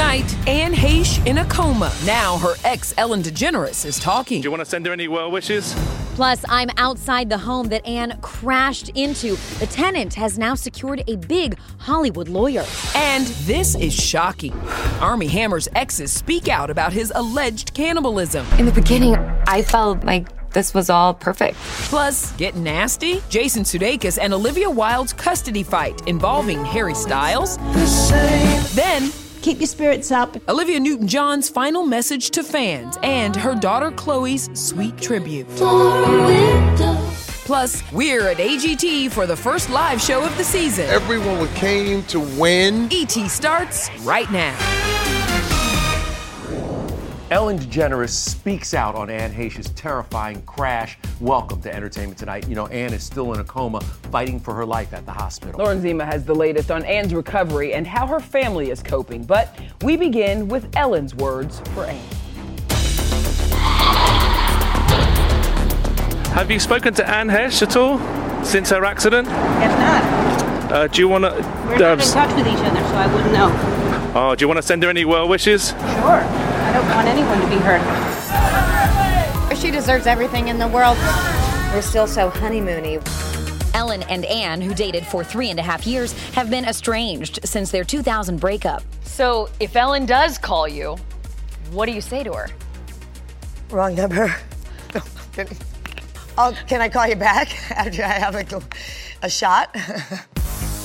Tonight, Anne Heche in a coma. Now her ex Ellen DeGeneres is talking. Do you want to send her any well wishes? Plus, I'm outside the home that Anne crashed into. The tenant has now secured a big Hollywood lawyer. And this is shocking. Armie Hammer's exes speak out about his alleged cannibalism. In the beginning, I felt like this was all perfect. Plus, get nasty? Jason Sudeikis and Olivia Wilde's custody fight involving Harry Styles. Then, Keep your spirits up. Olivia Newton John's final message to fans and her daughter Chloe's sweet tribute. Plus, we're at AGT for the first live show of the season. Everyone came to win. ET starts right now. Ellen DeGeneres speaks out on Anne Heche's terrifying crash. Welcome to Entertainment Tonight. You know, Anne is still in a coma, fighting for her life at the hospital. Lauren Zima has the latest on Anne's recovery and how her family is coping. But we begin with Ellen's words for Anne. Have you spoken to Anne Heche at all since her accident? If not, Uh, do you want to? we're not in touch with each other, so I wouldn't know. oh, do you want to send her any well wishes? Sure. I don't want anyone to be hurt. She deserves everything in the world. We're still so honeymoony. Ellen and Anne, who dated for three and a half years, have been estranged since their 2000 breakup. So, if Ellen does call you, what do you say to her? Wrong number. Can, oh, can I call you back after I have a, a shot?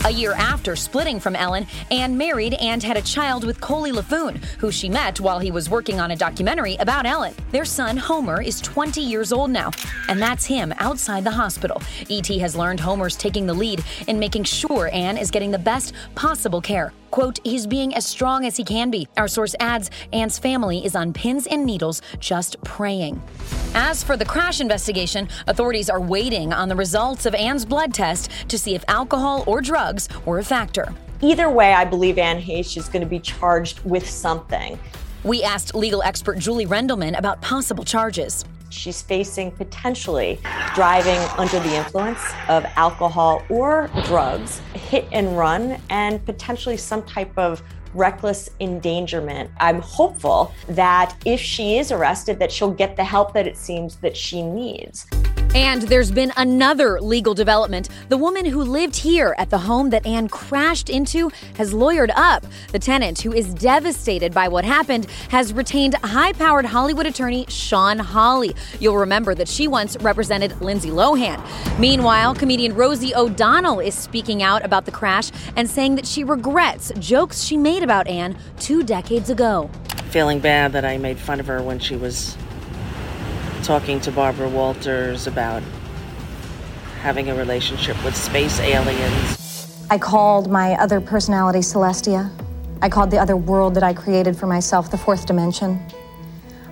A year after splitting from Ellen, Anne married and had a child with Coley Laffoon, who she met while he was working on a documentary about Ellen. Their son, Homer, is 20 years old now, and that's him outside the hospital. ET has learned Homer's taking the lead in making sure Anne is getting the best possible care. Quote, he's being as strong as he can be. Our source adds Anne's family is on pins and needles, just praying. As for the crash investigation, authorities are waiting on the results of Anne's blood test to see if alcohol or drugs were a factor. Either way, I believe Anne Heche is going to be charged with something. We asked legal expert Julie Rendelman about possible charges. She's facing potentially driving under the influence of alcohol or drugs, hit and run, and potentially some type of reckless endangerment. I'm hopeful that if she is arrested that she'll get the help that it seems that she needs. And there's been another legal development. The woman who lived here at the home that Anne crashed into has lawyered up. The tenant, who is devastated by what happened, has retained high powered Hollywood attorney Shawn Holley. You'll remember that she once represented Lindsay Lohan. Meanwhile, comedian Rosie O'Donnell is speaking out about the crash and saying that she regrets jokes she made about Anne two decades ago. Feeling bad that I made fun of her when she was talking to Barbara Walters about having a relationship with space aliens. I called my other personality Celestia. I called the other world that I created for myself the fourth dimension.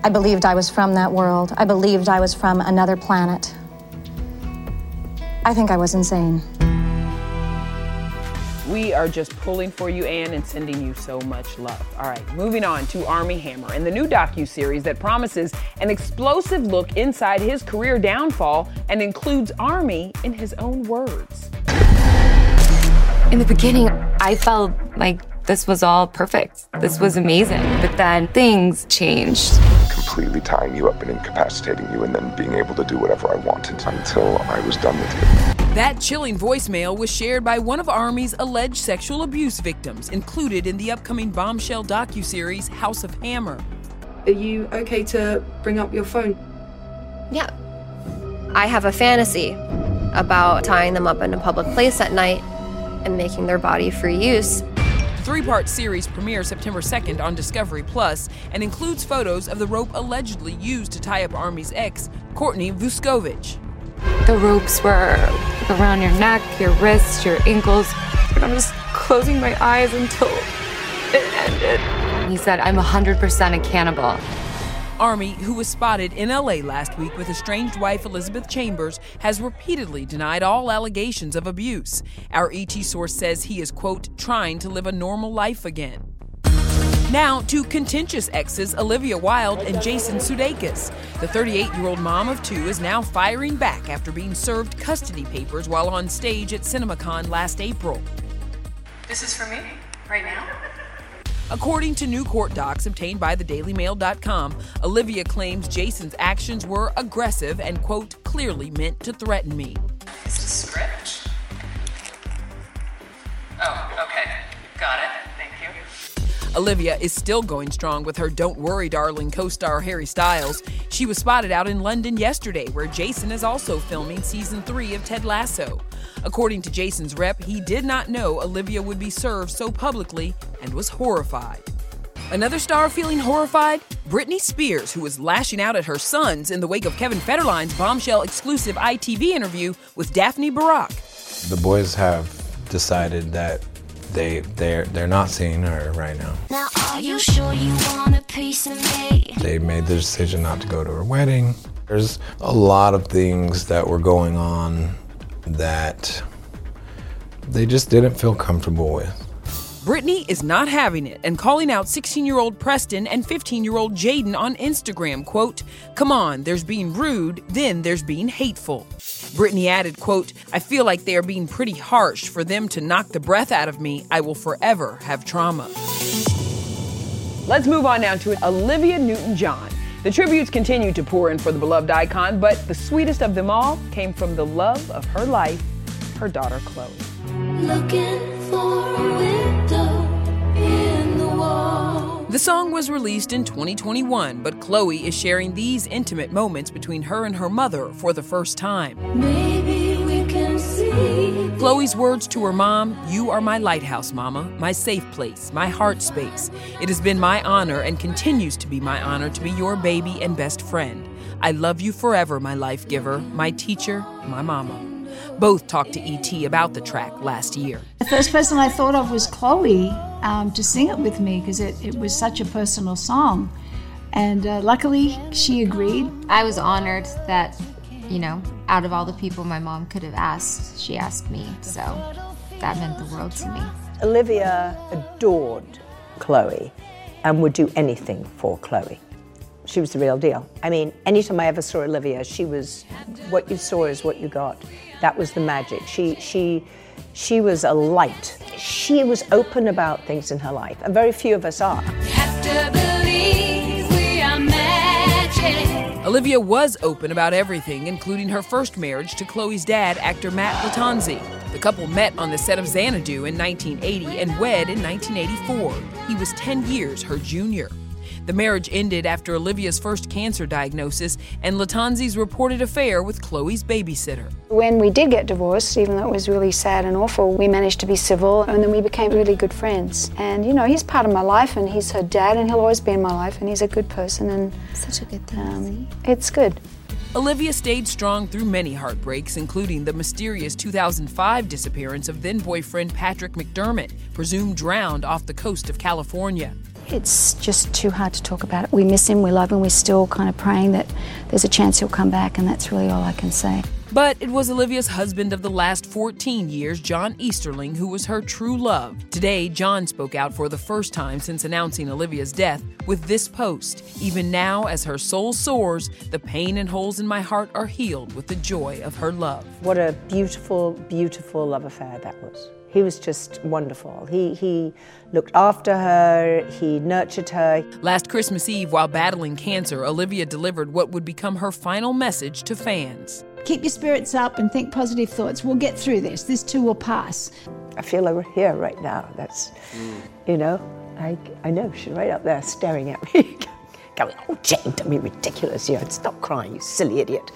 I believed I was from that world. I believed I was from another planet. I think I was insane. We are just pulling for you, Anne, and sending you so much love. All right, moving on to Armie Hammer and the new docu-series that promises an explosive look inside his career downfall and includes Armie in his own words. In the beginning, I felt like this was all perfect. This was amazing. But then things changed. completely tying you up and incapacitating you, and then being able to do whatever I wanted until I was done with you. That chilling voicemail was shared by one of Armie's alleged sexual abuse victims, included in the upcoming bombshell docuseries House of Hammer. Are you okay to bring up your phone? Yeah. I have a fantasy about tying them up in a public place at night and making their body free use. The three part series premieres September 2nd on Discovery Plus and includes photos of the rope allegedly used to tie up Armie's ex, Courtney Vucekovich. The ropes were around your neck, your wrists, your ankles. And I'm just closing my eyes until it ended. He said, I'm 100% a cannibal. Armie, who was spotted in LA last week with estranged wife Elizabeth Chambers, has repeatedly denied all allegations of abuse. Our ET source says he is, quote, trying to live a normal life again. Now to contentious exes Olivia Wilde and Jason Sudeikis. The 38 year old mom of two is now firing back after being served custody papers while on stage at CinemaCon last April. This is for me, right now? According to new court docs obtained by thedailymail.com, Olivia claims Jason's actions were aggressive and, quote, clearly meant to threaten me. Olivia is still going strong with her Don't Worry Darling co star Harry Styles. She was spotted out in London yesterday, where Jason is also filming season three of Ted Lasso. According to Jason's rep, he did not know Olivia would be served so publicly and was horrified. Another star feeling horrified? Britney Spears, who was lashing out at her sons in the wake of Kevin Federline's bombshell exclusive ITV interview with Daphne Barak. The boys have decided that they they're they're not seeing her right now. Now are you sure you want a piece of me? They made the decision not to go to her wedding. There's a lot of things that were going on that they just didn't feel comfortable with. Britney is not having it and calling out 16 year old Preston and 15 year old Jayden on Instagram, quote, Come on, there's being rude, then there's being hateful. Britney added, quote, I feel like they are being pretty harsh. For them to knock the breath out of me, I will forever have trauma. Let's move on now to Olivia Newton John. The tributes continue to pour in for the beloved icon, but the sweetest of them all came from the love of her life, her daughter Chloe. Looking for a window song was released in 2021, but Chloe is sharing these intimate moments between her and her mother for the first time. Maybe we can see. Chloe's words to her mom You are my lighthouse, Mama, my safe place, my heart space. It has been my honor and continues to be my honor to be your baby and best friend. I love you forever, my life giver, my teacher, my mama. Both talked to ET about the track last year. The first person I thought of was Chloe um, to sing it with me because it, it was such a personal song. And uh, luckily, she agreed. I was honored that, you know, out of all the people my mom could have asked, she asked me. So that meant the world to me. Olivia adored Chloe and would do anything for Chloe. She was the real deal. I mean, anytime I ever saw Olivia, she was what you saw is what you got. That was the magic. She she she was a light. She was open about things in her life, and very few of us are. Olivia was open about everything, including her first marriage to Chloe's dad, actor Matt Lattanzi. The couple met on the set of Xanadu in 1980 and wed in 1984. He was 10 years her junior. The marriage ended after Olivia's first cancer diagnosis and Lattanzi's reported affair with Chloe's babysitter. When we did get divorced, even though it was really sad and awful, we managed to be civil and then we became really good friends. And you know, he's part of my life and he's her dad and he'll always be in my life and he's a good person and such a good thing. Um, it's good. Olivia stayed strong through many heartbreaks, including the mysterious 2005 disappearance of then boyfriend Patrick McDermott, presumed drowned off the coast of California. It's just too hard to talk about it. We miss him, we love him, we're still kind of praying that there's a chance he'll come back, and that's really all I can say. But it was Olivia's husband of the last 14 years, John Easterling, who was her true love. Today, John spoke out for the first time since announcing Olivia's death with this post Even now, as her soul soars, the pain and holes in my heart are healed with the joy of her love. What a beautiful, beautiful love affair that was. He was just wonderful. He, he looked after her, he nurtured her. Last Christmas Eve, while battling cancer, Olivia delivered what would become her final message to fans. Keep your spirits up and think positive thoughts. We'll get through this. This too will pass. I feel like we're here right now. That's, mm. you know, I, I know she's right up there staring at me, going, oh, Jane, don't be ridiculous. You know, stop crying, you silly idiot.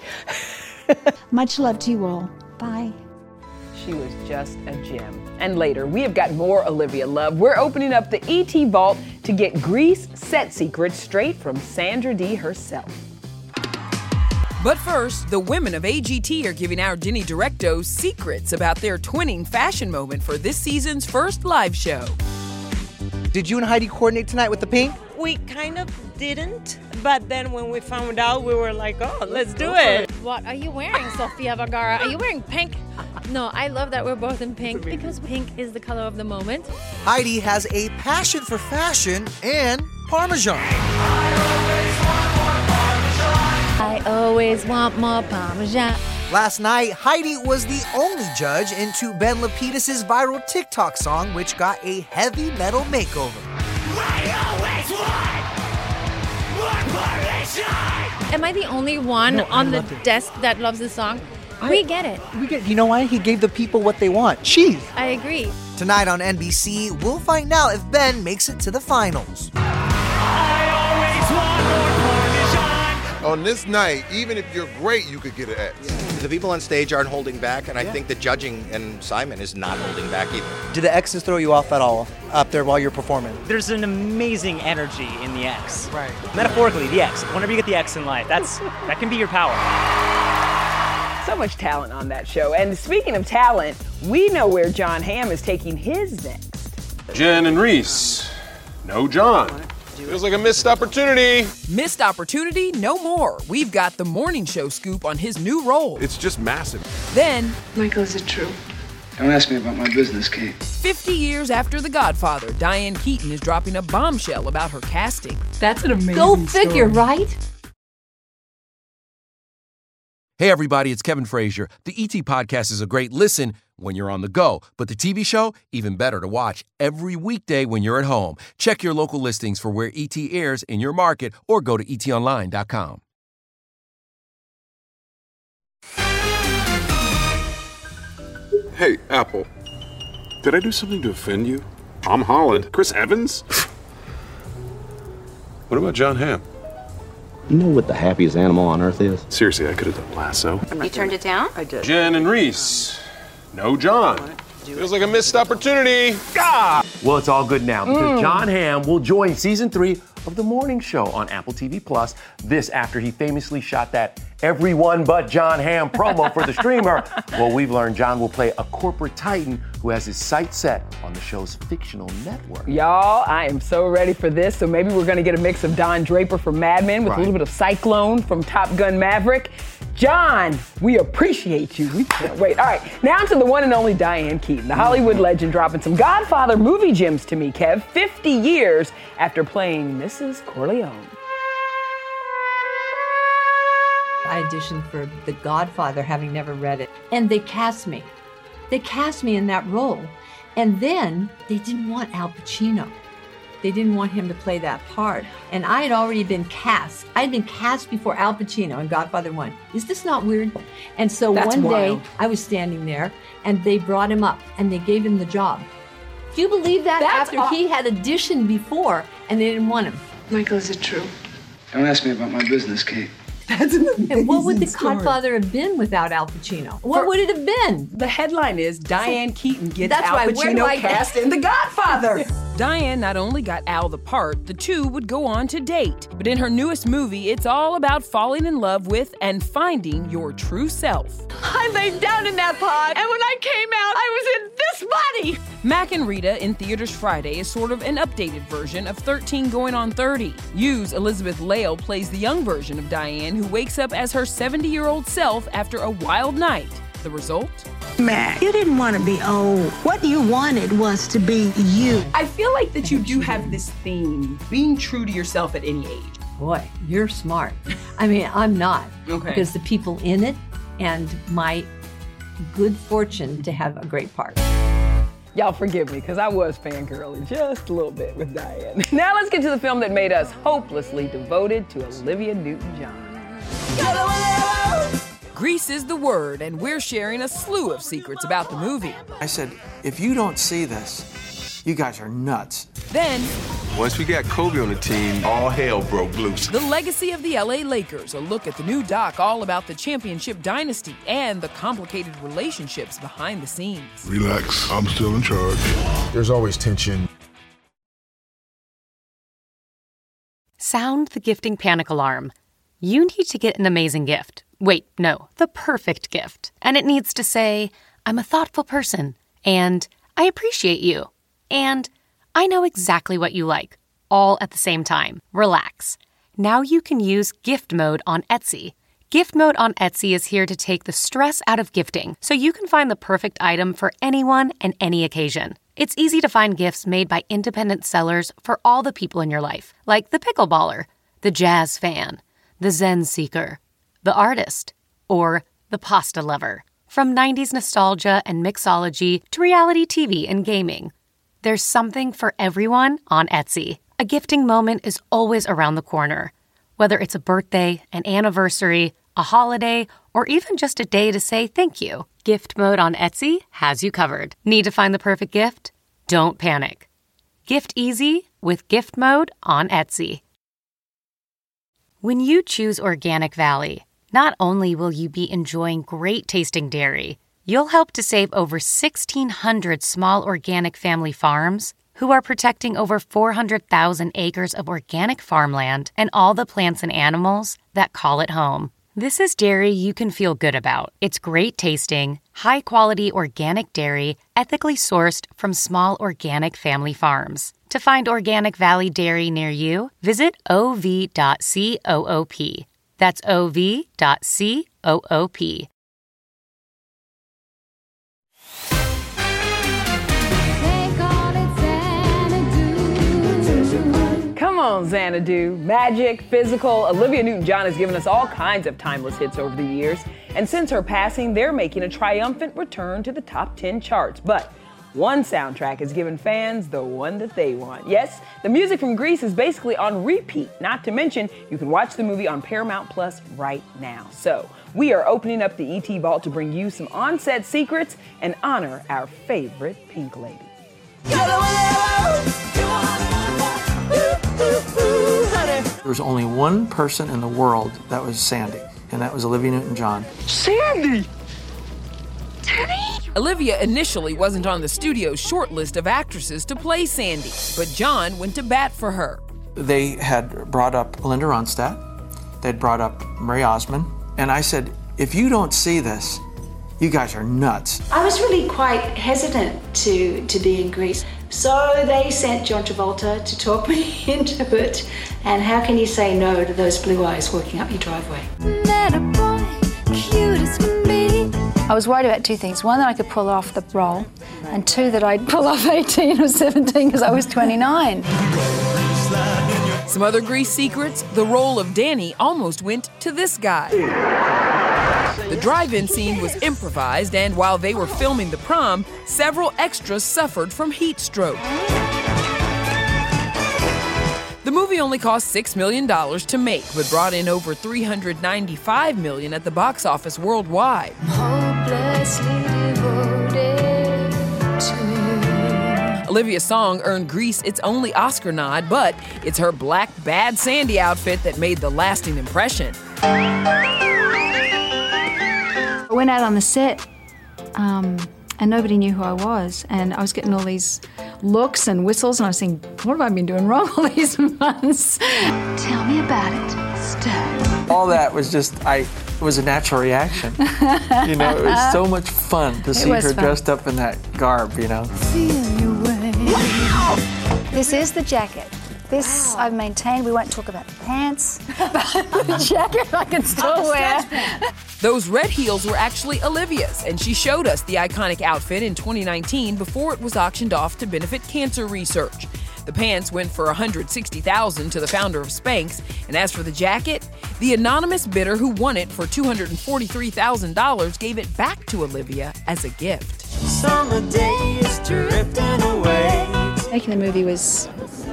Much love to you all. Bye. She was just a gem. And later, we have got more Olivia love. We're opening up the ET vault to get Grease set secrets straight from Sandra Dee herself. But first, the women of AGT are giving our Denny Directo secrets about their twinning fashion moment for this season's first live show. Did you and Heidi coordinate tonight with the pink? We kind of didn't, but then when we found out, we were like, oh, let's do it. What are you wearing, Sofia Vergara? Are you wearing pink? No, I love that we're both in pink because pink is the color of the moment. Heidi has a passion for fashion and Parmesan. I always want more Parmesan. Last night, Heidi was the only judge into Ben Lapidus' viral TikTok song, which got a heavy metal makeover. Am I the only one No, on the desk that loves this song? We get it. We get, you know why? He gave the people what they want cheese. I agree. Tonight on NBC, we'll find out if Ben makes it to the finals. On this night, even if you're great, you could get an X. The people on stage aren't holding back, and I think the judging and Simon is not holding back either. Do the X's throw you off at all up there while you're performing? There's an amazing energy in the X. Right. Metaphorically, the X. Whenever you get the X in life, that's that can be your power. So much talent on that show. And speaking of talent, we know where Jon Hamm is taking his next. Jen and Reese. No Jon. Feels like a missed opportunity. Missed opportunity? No more. We've got the morning show scoop on his new role. It's just massive. Then, Michael, is it true? Don't ask me about my business, Kate. 50 years after The Godfather, Diane Keaton is dropping a bombshell about her casting. That's an amazing Go figure, right? Hey, everybody, it's Kevin Frazier. The ET Podcast is a great listen when you're on the go, but the TV show, even better to watch every weekday when you're at home. Check your local listings for where ET airs in your market or go to etonline.com. Hey, Apple. Did I do something to offend you? Tom Holland. Chris Evans? what about Jon Hamm? You know what the happiest animal on earth is? Seriously, I could have done Lasso. You turned it down? I did. Jen and Reese. No Jon. Feels like a missed opportunity. Ah! Well, it's all good now because Mm. Jon Hamm will join season three of The Morning Show on Apple TV Plus. This after he famously shot that everyone but Jon Hamm promo for the streamer. Well, we've learned Jon will play a corporate titan who has his sights set on the show's fictional network. Y'all, I am so ready for this. So maybe we're gonna get a mix of Don Draper from Mad Men with a little bit of Cyclone from Top Gun Maverick. Jon, we appreciate you. We can't wait. All right, now to the one and only Diane Keaton, the Hollywood legend, dropping some Godfather movie gems to me, Kev. 50 years after playing Mrs. Corleone. I auditioned for The Godfather, having never read it, and they cast me. They cast me in that role. And then they didn't want Al Pacino. They didn't want him to play that part. And I had already been cast. I had been cast before Al Pacino in Godfather 1. Is this not weird? And so That's one wild. day I was standing there and they brought him up and they gave him the job. Do you believe that? That's After he had auditioned before and they didn't want him. Michael, is it true? Don't ask me about my business, Kate. And what would the Godfather have been without Al Pacino? What would it have been? The headline is Diane Keaton gets That's Al right. Pacino cast in The Godfather. Diane not only got Al the part, the two would go on to date. But in her newest movie, it's all about falling in love with and finding your true self. I laid down in that pod, and when I came out, I was in this body. Mack and Rita in theaters Friday is sort of an updated version of 13 Going on 30. Use Elizabeth Lail plays the young version of Diane who wakes up as her 70 year old self after a wild night. The result? Mack, you didn't want to be old. What you wanted was to be you. I feel like that you do have this theme, being true to yourself at any age. Boy, you're smart. I mean, I'm not. Okay. Because the people in it and my good fortune to have a great part. Y'all forgive me, because I was fangirling just a little bit with Diane. Now let's get to the film that made us hopelessly devoted to Olivia Newton-John. Grease is the word, and we're sharing a slew of secrets about the movie. I said, if you don't see this, you guys are nuts. Then, Once we got Kobe on the team, all hell broke loose. the legacy of the LA Lakers, a look at the new doc all about the championship dynasty and the complicated relationships behind the scenes. Relax, I'm still in charge. There's always tension. Sound the gifting panic alarm. You need to get an amazing gift, Wait, no, the perfect gift. And it needs to say, I'm a thoughtful person, and I appreciate you, and I know exactly what you like, all at the same time. Relax. Now you can use gift mode on Etsy. Gift mode on Etsy is here to take the stress out of gifting so you can find the perfect item for anyone and any occasion. It's easy to find gifts made by independent sellers for all the people in your life, like the pickleballer, the jazz fan, the Zen seeker, the artist, or the pasta lover. From 90s nostalgia and mixology to reality TV and gaming, there's something for everyone on Etsy. A gifting moment is always around the corner. Whether it's a birthday, an anniversary, a holiday, or even just a day to say thank you, Gift Mode on Etsy has you covered. Need to find the perfect gift? Don't panic. Gift easy with Gift Mode on Etsy. When you choose Organic Valley, not only will you be enjoying great tasting dairy, you'll help to save over 1,600 small organic family farms who are protecting over 400,000 acres of organic farmland and all the plants and animals that call it home. This is dairy you can feel good about. It's great tasting, high quality organic dairy, ethically sourced from small organic family farms. To find Organic Valley Dairy near you, visit ov.coop. That's ov.coop. on, Xanadu. Magic, physical. Olivia Newton John has given us all kinds of timeless hits over the years. And since her passing, they're making a triumphant return to the top 10 charts. But one soundtrack has given fans the one that they want. Yes, the music from Grease is basically on repeat. Not to mention, you can watch the movie on Paramount Plus right now. So, we are opening up the ET Vault to bring you some on set secrets and honor our favorite Pink Lady. There was only one person in the world that was Sandy, and that was Olivia Newton John. Sandy! Olivia initially wasn't on the studio's short list of actresses to play Sandy, but John went to bat for her. They had brought up Linda Ronstadt, they'd brought up Marie Osmond, and I said, if you don't see this, you guys are nuts. I was really quite hesitant to, to be in Grease. So they sent John Travolta to talk me into it. And how can you say no to those blue eyes walking up your driveway? I was worried about two things. One, that I could pull off the role, and two, that I'd pull off 18 or 17 because I was 29. Some other Grease secrets the role of Danny almost went to this guy. The drive in scene was improvised, and while they were filming the prom, several extras suffered from heat stroke. The movie only cost $6 million to make, but brought in over 395 million at the box office worldwide. Olivia's song earned Grease its only Oscar nod, but it's her black Bad Sandy outfit that made the lasting impression. I went out on the set, um, and nobody knew who I was, and I was getting all these looks and whistles, and I was thinking, what have I been doing wrong all these months? Tell me about it, Stern. All that was just, I, it was a natural reaction. you know, it was so much fun to see her fun. dressed up in that garb, you know. This is the jacket. This I've maintained. We won't talk about the pants, but the jacket I can still wear. Those red heels were actually Olivia's, and she showed us the iconic outfit in 2019 before it was auctioned off to benefit cancer research. The pants went for $160,000 to the founder of Spanx, and as for the jacket, the anonymous bidder who won it for $243,000 gave it back to Olivia as a gift. Summer days drifting away. Making the movie was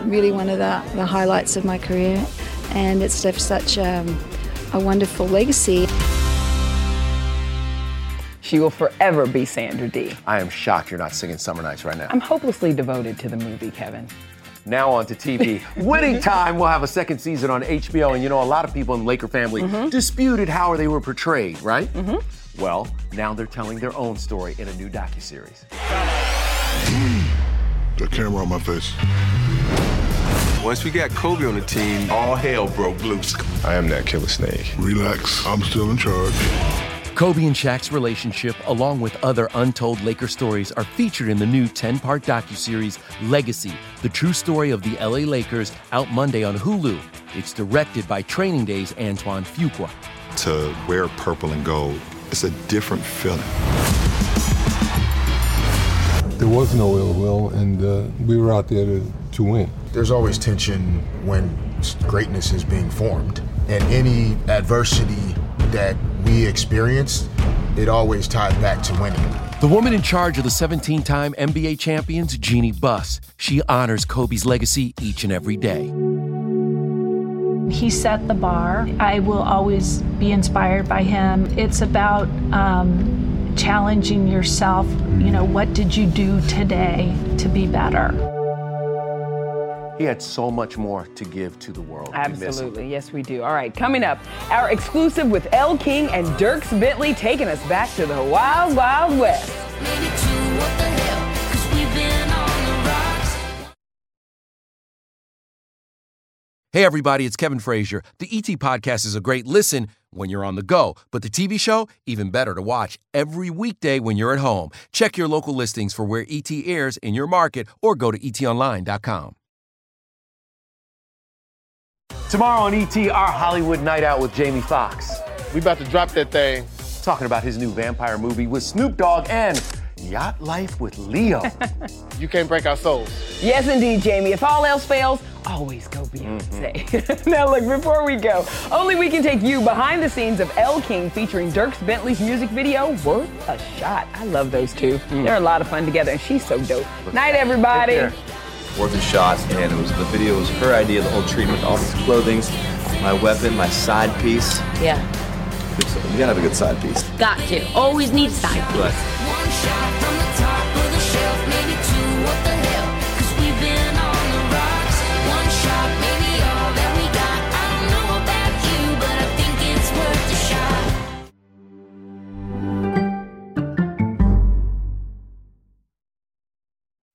really one of the, the highlights of my career, and it's left such um, a wonderful legacy. She will forever be Sandra Dee. I am shocked you're not singing Summer Nights right now. I'm hopelessly devoted to the movie, Kevin. Now on to TV. Winning Time will have a second season on HBO, and you know a lot of people in the Laker family Mhm. disputed how they were portrayed, right? Mm-hmm. Well, now they're telling their own story in a new docuseries. The camera on my face. Once we got Kobe on the team, all hell broke loose. I am that killer snake. Relax, I'm still in charge. Kobe and Shaq's relationship, along with other untold Laker stories, are featured in the new 10 part docuseries Legacy The True Story of the LA Lakers, out Monday on Hulu. It's directed by Training Day's Antoine Fuqua. To wear purple and gold, it's a different feeling. There was no ill will, and uh, we were out there to, to win. There's always tension when greatness is being formed, and any adversity that we experienced, it always ties back to winning. The woman in charge of the 17 time NBA champions, Jeannie Buss. She honors Kobe's legacy each and every day. He set the bar. I will always be inspired by him. It's about um, challenging yourself. You know, what did you do today to be better? He had so much more to give to the world. We. Absolutely. Yes, we do. All right, coming up, our exclusive with Elle King and Dierks Bentley taking us back to the Wild Wild West. Hey, everybody, it's Kevin Frazier. The ET Podcast is a great listen when you're on the go, but the TV show, even better to watch every weekday when you're at home. Check your local listings for where ET airs in your market or go to etonline.com. Tomorrow on ET, our Hollywood night out with Jamie Foxx. We about to drop that thing. Talking about his new vampire movie with Snoop Dogg and Yacht Life with Leo. You can't break our souls. Yes, indeed, Jamie. If all else fails, always go Beyonce. Mm-hmm. now, look, before we go, only we can take you behind the scenes of Elle King featuring Dierks Bentley's music video, Worth a Shot. I love those two. Mm. They're a lot of fun together, and she's so dope. Night, everybody. Worth a shot, and it was the video was her idea, the whole treatment, all this clothing, my weapon, my side piece. Yeah, You gotta have a good side piece. got to. Always need side piece.